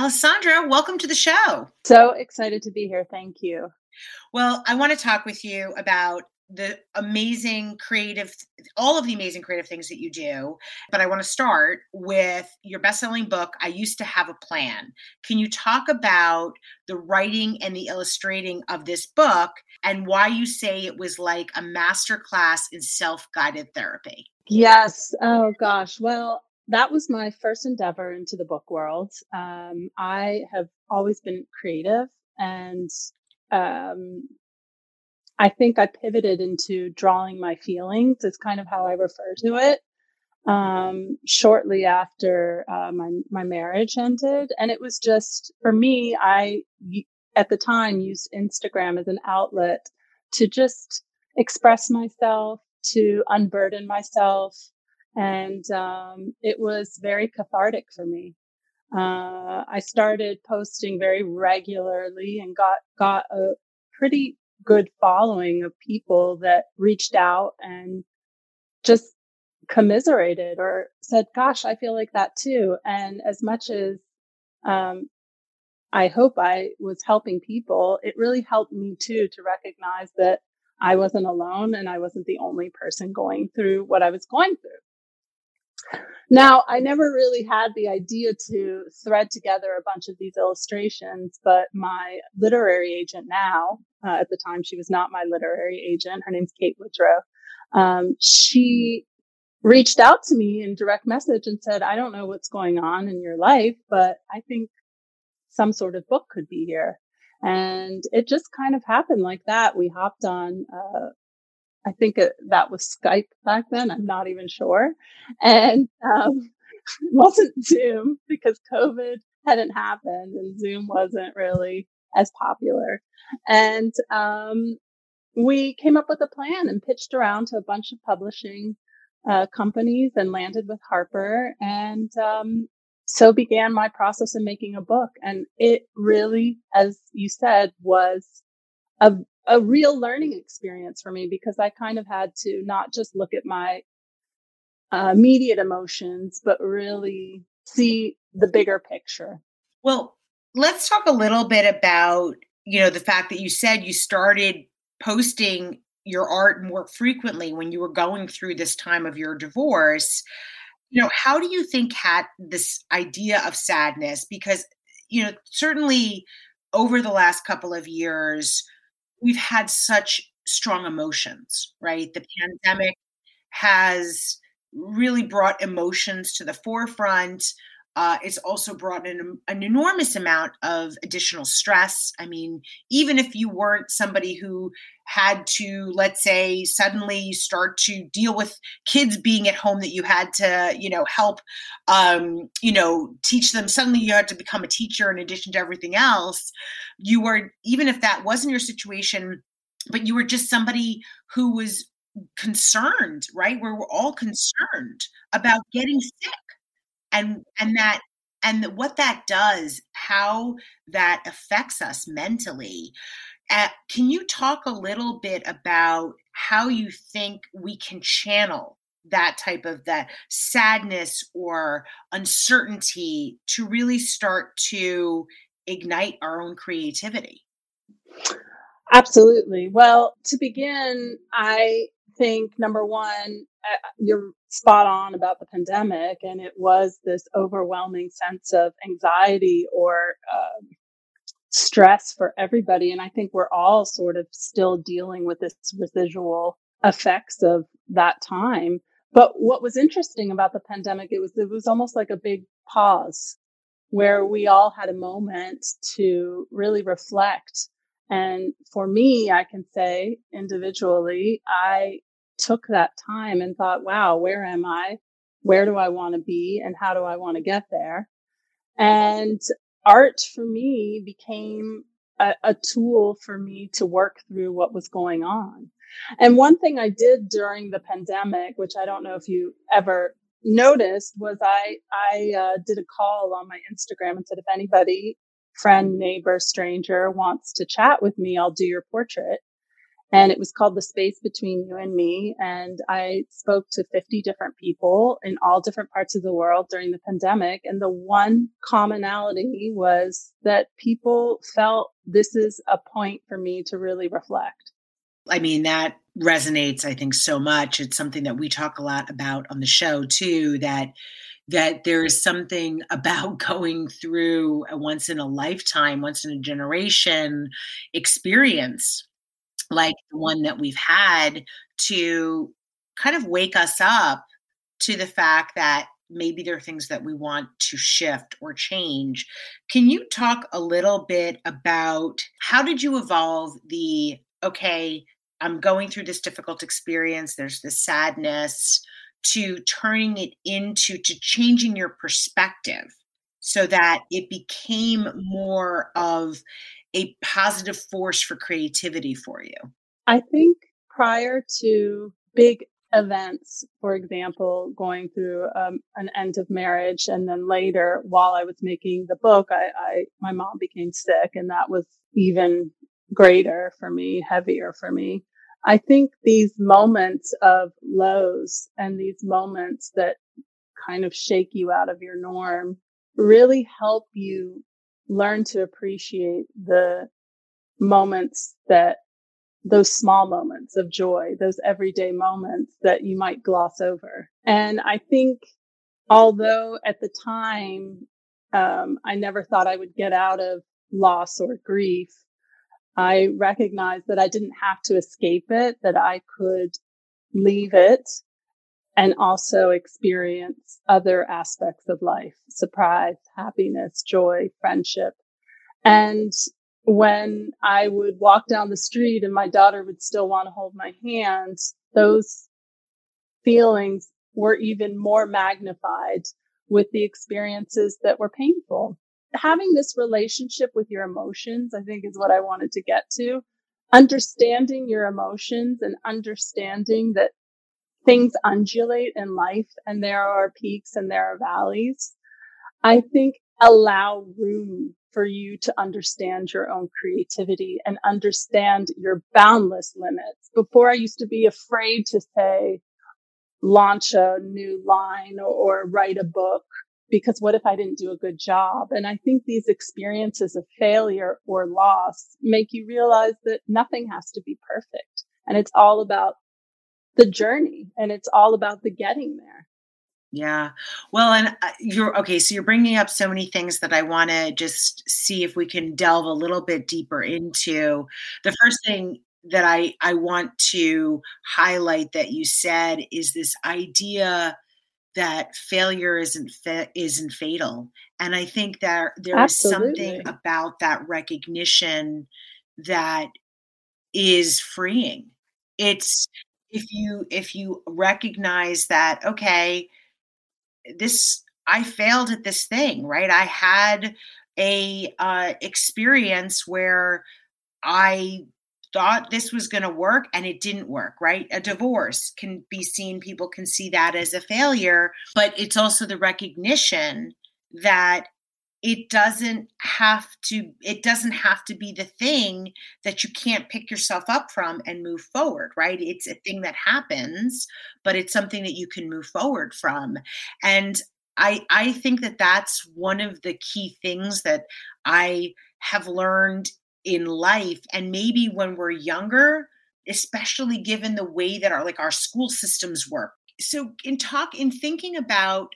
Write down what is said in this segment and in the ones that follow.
Alessandra, welcome to the show. So excited to be here. Thank you. Well, I want to talk with you about the amazing creative all of the amazing creative things that you do but i want to start with your best-selling book i used to have a plan can you talk about the writing and the illustrating of this book and why you say it was like a master class in self-guided therapy yes oh gosh well that was my first endeavor into the book world um, i have always been creative and um, I think I pivoted into drawing my feelings. It's kind of how I refer to it. Um, shortly after uh, my my marriage ended, and it was just for me. I at the time used Instagram as an outlet to just express myself, to unburden myself, and um, it was very cathartic for me. Uh, I started posting very regularly and got got a pretty good following of people that reached out and just commiserated or said, gosh, I feel like that too. And as much as, um, I hope I was helping people, it really helped me too to recognize that I wasn't alone and I wasn't the only person going through what I was going through. Now, I never really had the idea to thread together a bunch of these illustrations, but my literary agent now, uh, at the time she was not my literary agent, her name's Kate Woodrow, um, she reached out to me in direct message and said, I don't know what's going on in your life, but I think some sort of book could be here. And it just kind of happened like that. We hopped on uh, I think it, that was Skype back then. I'm not even sure. And um, it wasn't Zoom because COVID hadn't happened and Zoom wasn't really as popular. And um, we came up with a plan and pitched around to a bunch of publishing uh, companies and landed with Harper. And um, so began my process of making a book. And it really, as you said, was a a real learning experience for me because I kind of had to not just look at my uh, immediate emotions, but really see the bigger picture. Well, let's talk a little bit about, you know, the fact that you said you started posting your art more frequently when you were going through this time of your divorce. You know, how do you think had this idea of sadness? Because, you know, certainly over the last couple of years, we've had such strong emotions, right? The pandemic has really brought emotions to the forefront. Uh, it's also brought in an enormous amount of additional stress. I mean, even if you weren't somebody who had to, let's say, suddenly start to deal with kids being at home that you had to, you know, help, um, you know, teach them. Suddenly you had to become a teacher in addition to everything else. You were, even if that wasn't your situation, but you were just somebody who was concerned, right? Where we're all concerned about getting sick and and that and what that does how that affects us mentally uh, can you talk a little bit about how you think we can channel that type of that sadness or uncertainty to really start to ignite our own creativity? Absolutely. Well to begin i think number one uh, you're spot on about the pandemic, and it was this overwhelming sense of anxiety or um, stress for everybody. And I think we're all sort of still dealing with this residual effects of that time. But what was interesting about the pandemic, it was it was almost like a big pause where we all had a moment to really reflect. And for me, I can say individually, I took that time and thought, wow, where am I? Where do I want to be? And how do I want to get there? And art for me became a, a, tool for me to work through what was going on. And one thing I did during the pandemic, which I don't know if you ever noticed, was I I uh, did a call on my Instagram and said, if anybody, friend, neighbor, stranger, wants to chat with me, I'll do your portrait. And it was called The Space Between You and Me. And I spoke to 50 different people in all different parts of the world during the pandemic. And the one commonality was that people felt this is a point for me to really reflect. I mean, that resonates, I think, so much. It's something that we talk a lot about on the show, too, that that there is something about going through a once in a lifetime, once in a generation experience like the one that we've had to kind of wake us up to the fact that maybe there are things that we want to shift or change. Can you talk a little bit about how did you evolve the okay, I'm going through this difficult experience, there's this sadness to turning it into to changing your perspective so that it became more of a positive force for creativity for you? I think prior to big events, for example, going through um, an end of marriage, and then later, while I was making the book, I, I my mom became sick, and that was even greater for me, heavier for me. I think these moments of lows and these moments that kind of shake you out of your norm really help you learn to appreciate the moments that those small moments of joy, those everyday moments that you might gloss over. And I think although at the time, um, I never thought I would get out of loss or grief, I recognized that I didn't have to escape it, that I could leave it and also experience other aspects of life, surprise, happiness, joy, friendship. And when I would walk down the street and my daughter would still want to hold my hand, those feelings were even more magnified with the experiences that were painful. Having this relationship with your emotions, I think is what I wanted to get to. Understanding your emotions and understanding that things undulate in life and there are peaks and there are valleys, I think allow room for you to understand your own creativity and understand your boundless limits. Before I used to be afraid to say, launch a new line or, or write a book because what if I didn't do a good job? And I think these experiences of failure or loss make you realize that nothing has to be perfect. And it's all about the journey and it's all about the getting there. Yeah. Well, and uh, you're okay. So you're bringing up so many things that I want to just see if we can delve a little bit deeper into. The first thing that I I want to highlight that you said is this idea that failure isn't fa- isn't fatal, and I think that there Absolutely. is something about that recognition that is freeing. It's if you if you recognize that okay this i failed at this thing right? I had a uh, experience where i thought this was going to work and it didn't work right? A divorce can be seen people can see that as a failure but it's also the recognition that it doesn't have to it doesn't have to be the thing that you can't pick yourself up from and move forward right? It's a thing that happens but it's something that you can move forward from. And i i think that that's one of the key things that i have learned in life and maybe when we're younger especially given the way that our like our school systems work. So in talk in thinking about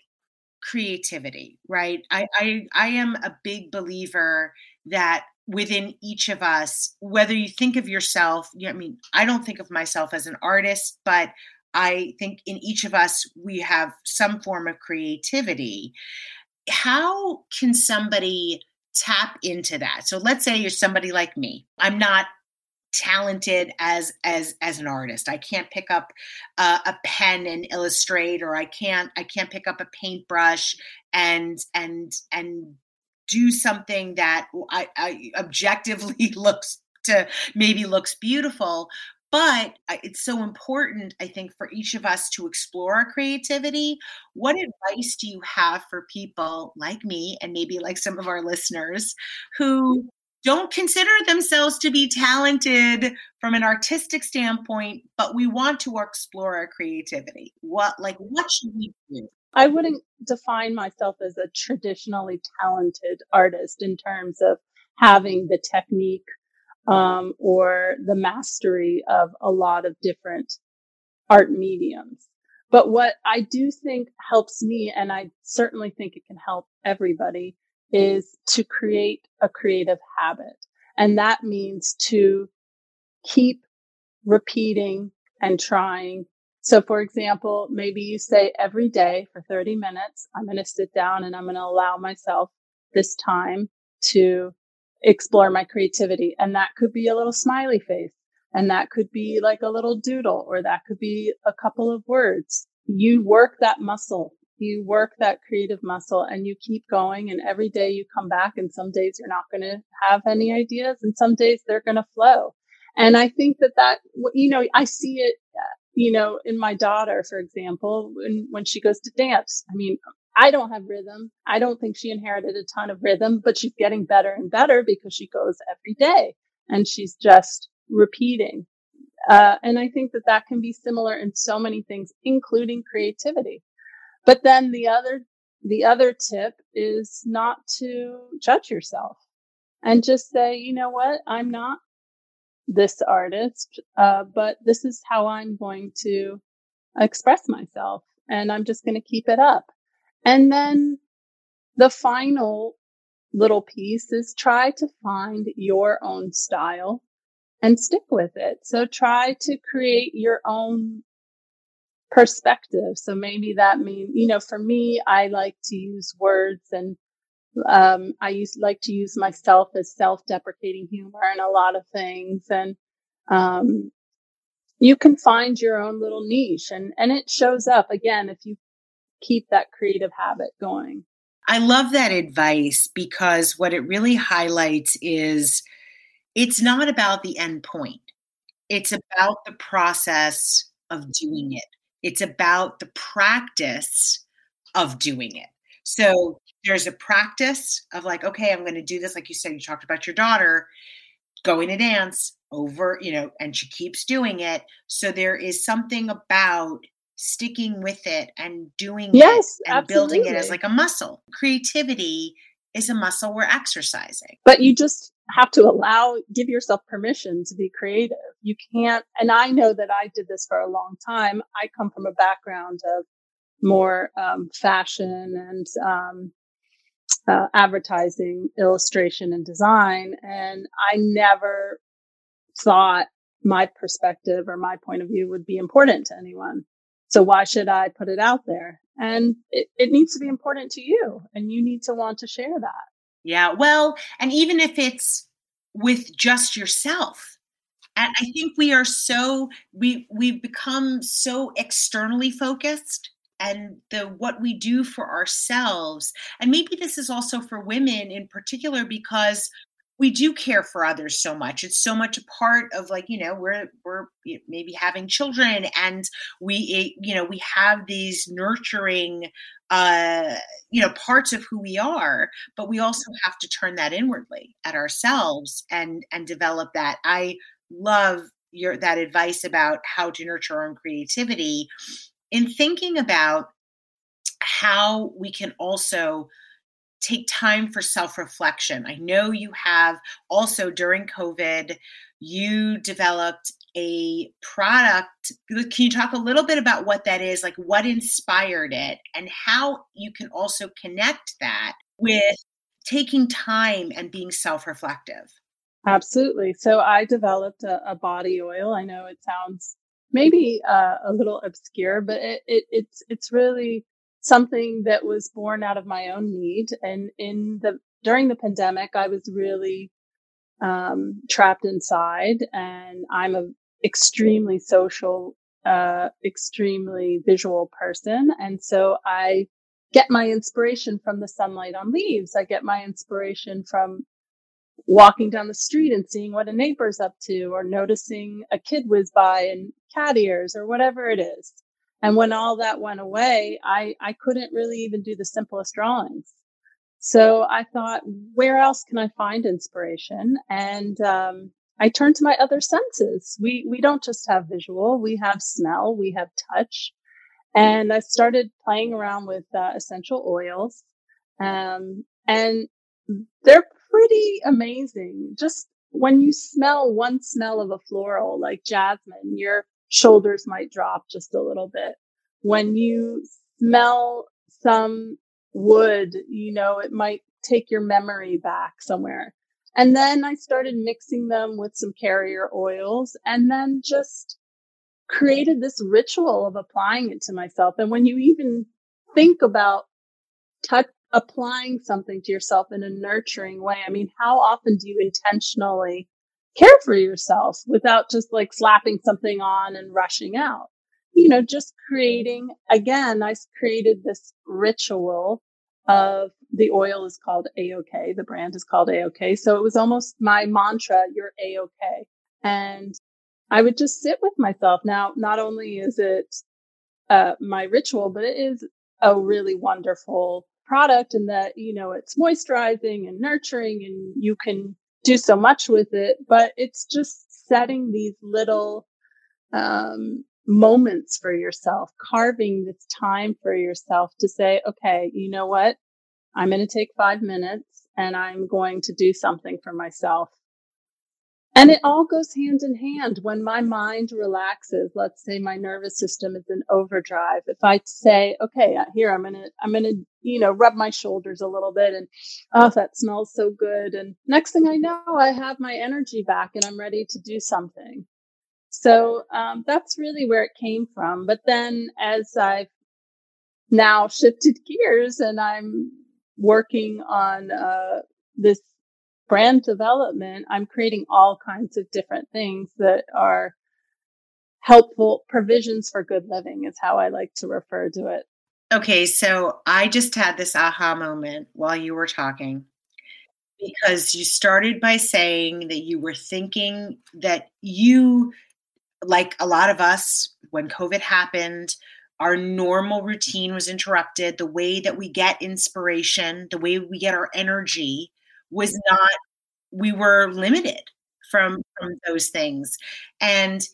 creativity, right? I, I I am a big believer that within each of us, whether you think of yourself, you know, I mean, I don't think of myself as an artist, but I think in each of us we have some form of creativity. How can somebody tap into that? So let's say you're somebody like me. I'm not talented as as as an artist. I can't pick up uh, a pen and illustrate or i can't i can't pick up a paintbrush and and and do something that I, I objectively looks to maybe looks beautiful but it's so important i think for each of us to explore our creativity. What advice do you have for people like me and maybe like some of our listeners who don't consider themselves to be talented from an artistic standpoint, but we want to explore our creativity. What like what should we do? I wouldn't define myself as a traditionally talented artist in terms of having the technique um, or the mastery of a lot of different art mediums. But what I do think helps me, and I certainly think it can help everybody, is to create a creative habit. And that means to keep repeating and trying. So, for example, maybe you say every day for 30 minutes, I'm going to sit down and I'm going to allow myself this time to explore my creativity. And that could be a little smiley face. And that could be like a little doodle, or that could be a couple of words. You work that muscle you work that creative muscle and you keep going and every day you come back and some days you're not going to have any ideas and some days they're going to flow. And i think that that you know i see it you know in my daughter for example when when she goes to dance. I mean i don't have rhythm. I don't think she inherited a ton of rhythm but she's getting better and better because she goes every day and she's just repeating. Uh, and i think that that can be similar in so many things including creativity but then the other the other tip is not to judge yourself and just say, you know what, I'm not this artist, uh, but this is how I'm going to express myself, and I'm just going to keep it up. And then the final little piece is try to find your own style and stick with it. So try to create your own perspective. So maybe that means, you know, for me, I like to use words and um, I use like to use myself as self-deprecating humor and a lot of things, and um, you can find your own little niche, and and it shows up again if you keep that creative habit going. I love that advice because what it really highlights is it's not about the end point; it's about the process of doing it. It's about the practice of doing it. So there's a practice of like, okay, I'm going to do this. Like you said, you talked about your daughter going to dance over, you know, and she keeps doing it. So there is something about sticking with it and doing yes, it and absolutely. building it as like a muscle. Creativity is a muscle we're exercising. But you just have to allow, give yourself permission to be creative. You can't, and I know that I did this for a long time. I come from a background of more um, fashion and um, uh, advertising, illustration, and design. And I never thought my perspective or my point of view would be important to anyone. So why should I put it out there? And it, it needs to be important to you, and you need to want to share that. Yeah. Well, and even if it's with just yourself. And I think we are so we we've become so externally focused and the what we do for ourselves. And maybe this is also for women in particular because we do care for others so much it's so much a part of like you know we're we're maybe having children and we you know we have these nurturing uh you know parts of who we are but we also have to turn that inwardly at ourselves and and develop that i love your that advice about how to nurture our own creativity in thinking about how we can also take time for self reflection. I know you have also during COVID, you developed a product. Can you talk a little bit about what that is, like what inspired it, and how you can also connect that with taking time and being self reflective? Absolutely. So I developed a, a, body oil. I know it sounds maybe uh, a little obscure, but it, it, it's it's really something that was born out of my own need. And in the during the pandemic, I was really um, trapped inside, and I'm a extremely social, uh, extremely visual person, and so I get my inspiration from the sunlight on leaves. I get my inspiration from walking down the street and seeing what a neighbor's up to, or noticing a kid whiz by and cat ears, or whatever it is. And when all that went away, I, I couldn't really even do the simplest drawings. So I thought, where else can I find inspiration? And um, I turned to my other senses. We we don't just have visual; we have smell, we have touch, and I started playing around with uh, essential oils, um, and they're pretty amazing. Just when you smell one smell of a floral like jasmine, your shoulders might drop just a little bit. When you smell some wood, you know, it might take your memory back somewhere. And then I started mixing them with some carrier oils and then just created this ritual of applying it to myself. And when you even think about touch, applying something to yourself in a nurturing way, I mean, how often do you intentionally care for yourself without just like slapping something on and rushing out? You know, just creating, again, I created this ritual of the oil is called AOK. The brand is called AOK. So it was almost my mantra, you're AOK. And I would just sit with myself. Now, not only is it uh, my ritual, but it is a really wonderful product and that, you know, it's moisturizing and nurturing and you can do so much with it, but it's just setting these little um, moments for yourself, carving this time for yourself to say, okay, you know what? I'm going to take five minutes and I'm going to do something for myself. And it all goes hand in hand. When my mind relaxes, let's say my nervous system is in overdrive. If I say, okay, here, I'm going to, I'm going to, you know, rub my shoulders a little bit and, oh, that smells so good. And next thing I know, I have my energy back and I'm ready to do something. So um, that's really where it came from. But then as I've now shifted gears and I'm working on uh, this brand development, I'm creating all kinds of different things that are helpful provisions for good living, is how I like to refer to it. Okay, so I just had this aha moment while you were talking because you started by saying that you were thinking that you like a lot of us, when COVID happened, our normal routine was interrupted. The way that we get inspiration, the way we get our energy was not, we were limited from, from those things. And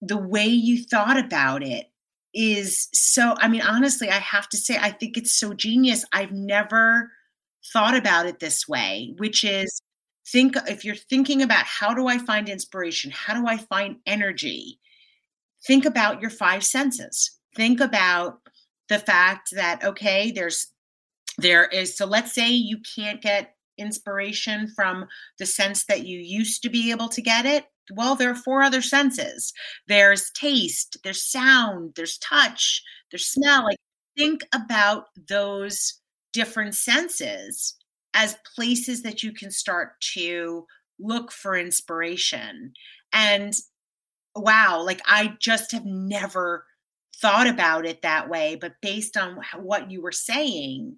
the way you thought about it is so, I mean, honestly, I have to say, I think it's so genius. I've never thought about it this way, which is think if you're thinking about how do I find inspiration? How do I find energy? Think about your five senses. Think about the fact that okay, there's there is so let's say you can't get inspiration from the sense that you used to be able to get it. Well, there are four other senses. There's taste, there's sound, there's touch, there's smell. Like think about those different senses as places that you can start to look for inspiration. And wow, like I just have never thought about it that way. But based on what you were saying,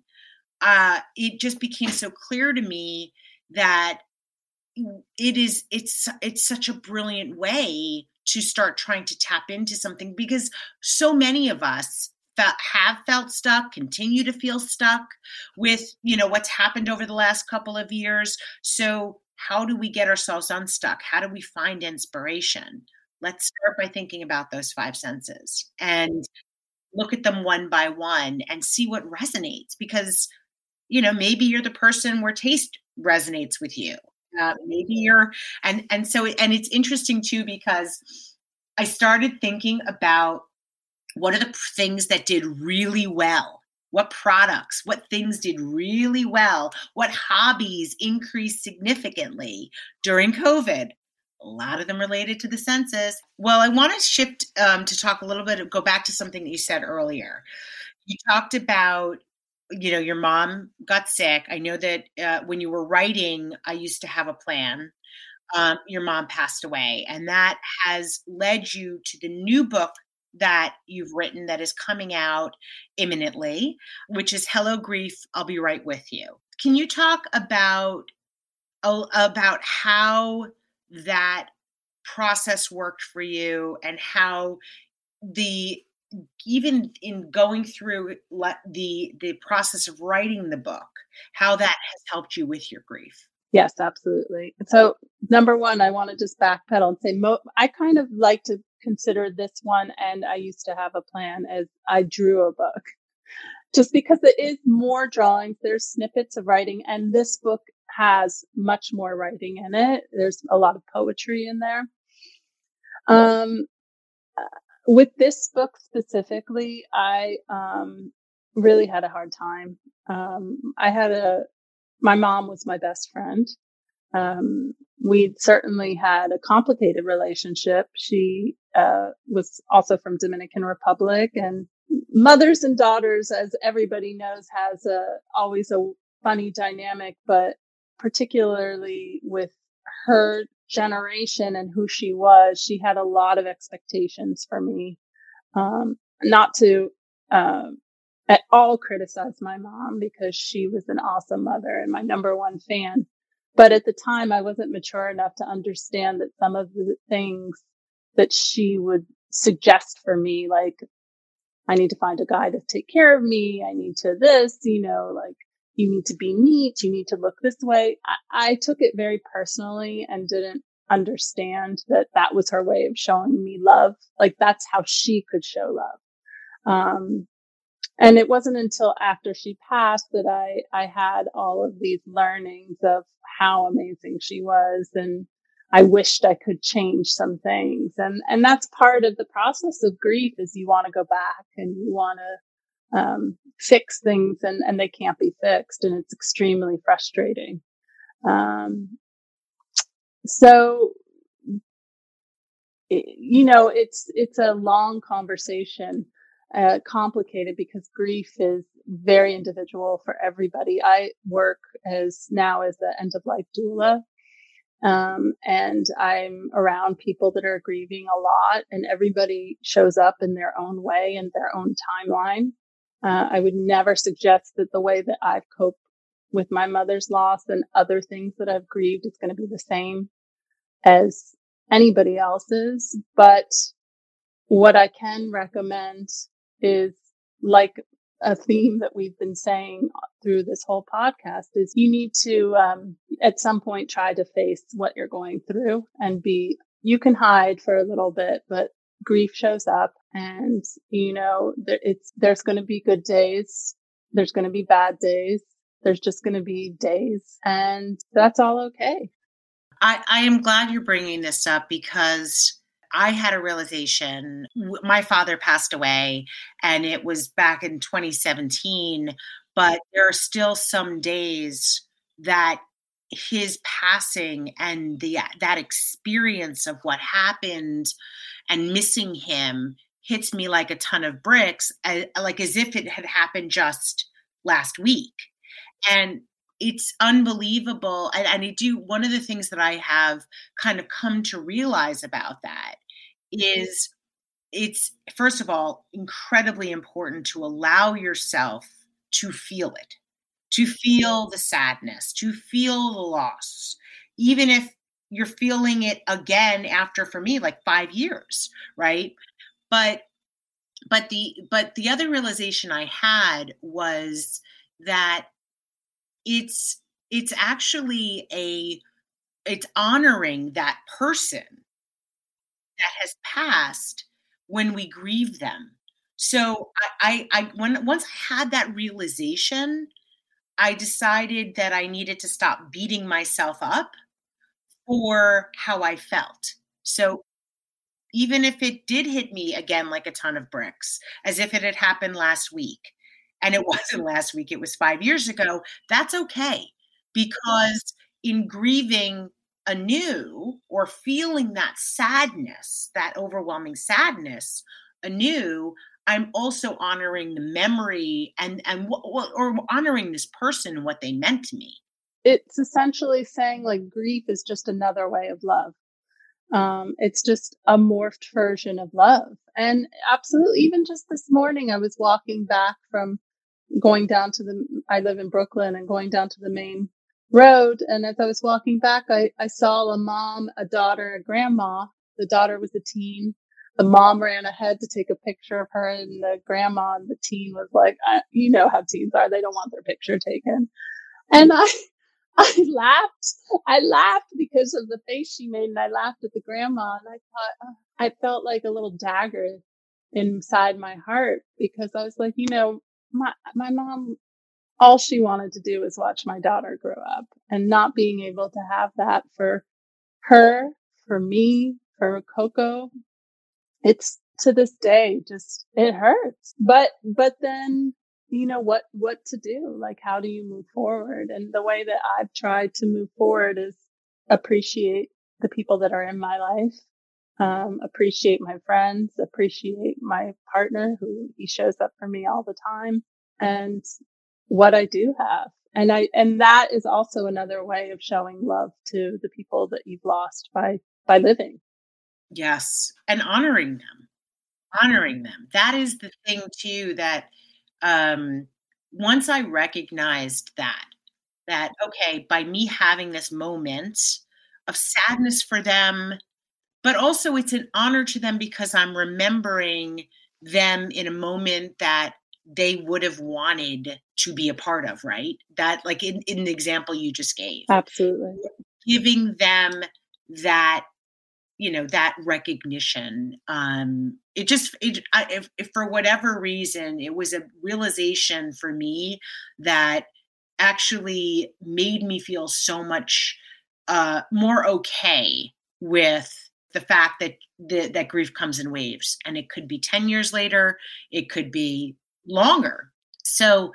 uh, it just became so clear to me that it is it's it's such a brilliant way to start trying to tap into something because so many of us felt, have felt stuck, continue to feel stuck with, you know, what's happened over the last couple of years. So how do we get ourselves unstuck? How do we find inspiration? Let's start by thinking about those five senses and look at them one by one and see what resonates because you know maybe you're the person where taste resonates with you uh, maybe you're and and so and it's interesting too because i started thinking about what are the things that did really well? What products, what things did really well? What hobbies increased significantly during COVID? A lot of them related to the census Well, I want to shift um, to talk a little bit, go back to something that you said earlier. You talked about you know your mom got sick i know that uh, when you were writing i used to have a plan um, your mom passed away and that has led you to the new book that you've written that is coming out imminently, which is Hello Grief, I'll be right with you. Can you talk about about how that process worked for you and how the even in going through the the process of writing the book, how that has helped you with your grief. Yes, absolutely. So, number one, I want to just backpedal and say, mo- I kind of like to consider this one, and I used to have a plan as I drew a book, just because it is more drawings. There's snippets of writing, and this book has much more writing in it. There's a lot of poetry in there. Um, with this book specifically, I um, really had a hard time. Um, I had a, my mom was my best friend. Um, we certainly had a complicated relationship. She uh, was also from Dominican Republic, and mothers and daughters, as everybody knows, has a always a funny dynamic. But particularly with her generation and who she was, she had a lot of expectations for me. Um, not to uh, at all criticize my mom because she was an awesome mother and my number one fan. But at the time, I wasn't mature enough to understand that some of the things that she would suggest for me, like, I need to find a guy to take care of me. I need to this, you know, like, you need to be neat. You need to look this way. I, I took it very personally and didn't understand that that was her way of showing me love. Like that's how she could show love. Um, and it wasn't until after she passed that I, I had all of these learnings of how amazing she was. And I wished I could change some things. And, and that's part of the process of grief is you want to go back and you want to um, fix things and, and they can't be fixed. And it's extremely frustrating. Um, so, you know, it's, it's a long conversation, uh, complicated because grief is very individual for everybody. I work as now as the end of life doula. Um, and I'm around people that are grieving a lot and everybody shows up in their own way and their own timeline. Uh, I would never suggest that the way that I've coped with my mother's loss and other things that I've grieved is going to be the same as anybody else's. But what I can recommend is like a theme that we've been saying through this whole podcast is you need to um, at some point try to face what you're going through and be you can hide for a little bit but grief shows up and you know it's there's going to be good days there's going to be bad days there's just going to be days and that's all okay I, I am glad you're bringing this up because I had a realization. My father passed away, and it was back in 2017. But there are still some days that his passing and the that experience of what happened and missing him hits me like a ton of bricks, like as if it had happened just last week. And it's unbelievable. And, and I do one of the things that I have kind of come to realize about that mm-hmm. is it's first of all incredibly important to allow yourself to feel it, to feel the sadness, to feel the loss, even if you're feeling it again after for me like 5 years, right? But but the but the other realization I had was that it's it's actually a it's honoring that person that has passed when we grieve them. So I, I, I when once I had that realization, I decided that I needed to stop beating myself up for how I felt. So even if it did hit me again like a ton of bricks, as if it had happened last week, and it wasn't last week, it was five years ago, that's okay. Because in grieving anew or feeling that sadness, that overwhelming sadness anew, I'm also honoring the memory and and or honoring this person and what they meant to me. It's essentially saying like grief is just another way of love. Um, it's just a morphed version of love. And absolutely, even just this morning, I was walking back from going down to the, I live in Brooklyn and going down to the main road. And as I was walking back, I, I saw a mom, a daughter, a grandma. The daughter was a teen. The mom ran ahead to take a picture of her and the grandma and the teen was like, you know how teens are. They don't want their picture taken. And I, I laughed. I laughed because of the face she made and I laughed at the grandma and I thought, uh, I felt like a little dagger inside my heart because I was like, you know, my, my mom, all she wanted to do was watch my daughter grow up and not being able to have that for her, for me, for Coco, it's to this day just it hurts. But but then you know what what to do? Like how do you move forward? And the way that i've tried to move forward is appreciate the people that are in my life um, appreciate my friends appreciate my partner who he shows up for me all the time and what i do have. And i and that is also another way of showing love to the people that you've lost by by living Yes, and honoring them. Honoring them. That is the thing too that um once I recognized that that okay, by me having this moment of sadness for them, but also it's an honor to them because I'm remembering them in a moment that they would have wanted to be a part of, right? That like in, in the example you just gave. Absolutely. Giving them that you know that recognition um it just it I, if, if for whatever reason it was a realization for me that actually made me feel so much uh more okay with the fact that the, that grief comes in waves and it could be 10 years later it could be longer. So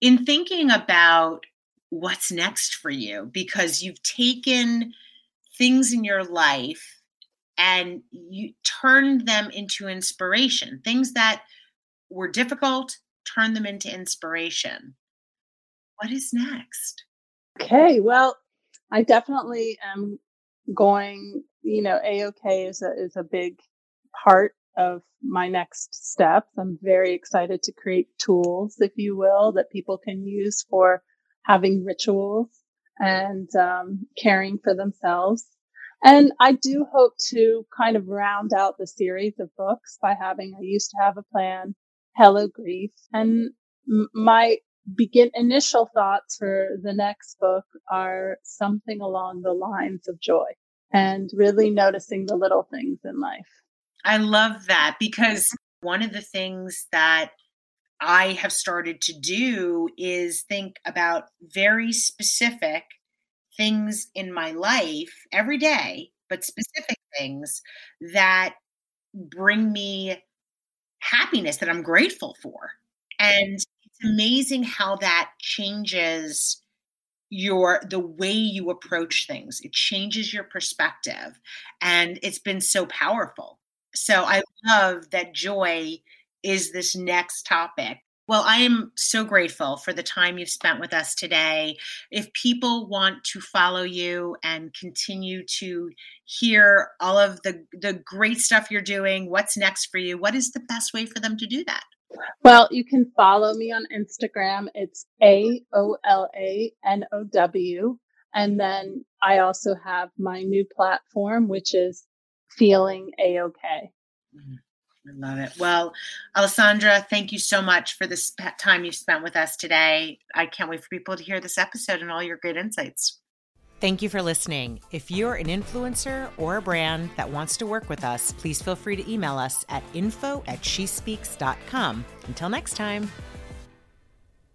in thinking about what's next for you because you've taken things in your life and you turned them into inspiration. Things that were difficult, turn them into inspiration. What is next? Okay, well, I definitely am going, you know, AOK is a is a big part of my next steps. I'm very excited to create tools, if you will, that people can use for having rituals and um, caring for themselves and I do hope to kind of round out the series of books by having, I used to have a plan, Hello Grief. And my begin initial thoughts for the next book are something along the lines of joy and really noticing the little things in life. I love that because one of the things that I have started to do is think about very specific things in my life every day, but specific things that bring me happiness that I'm grateful for. And it's amazing how that changes your the way you approach things. It changes your perspective and it's been so powerful. So I love that joy is this next topic well, I am so grateful for the time you've spent with us today. If people want to follow you and continue to hear all of the, the great stuff you're doing, what's next for you, what is the best way for them to do that? Well, you can follow me on Instagram. It's A O L A N O W. And then I also have my new platform, which is Feeling A OK. Mm-hmm. I love it. Well, Alessandra, thank you so much for this time you've spent with us today. I can't wait for people to hear this episode and all your great insights. Thank you for listening. If you're an influencer or a brand that wants to work with us, please feel free to email us at info at shespeaks.com. Until next time.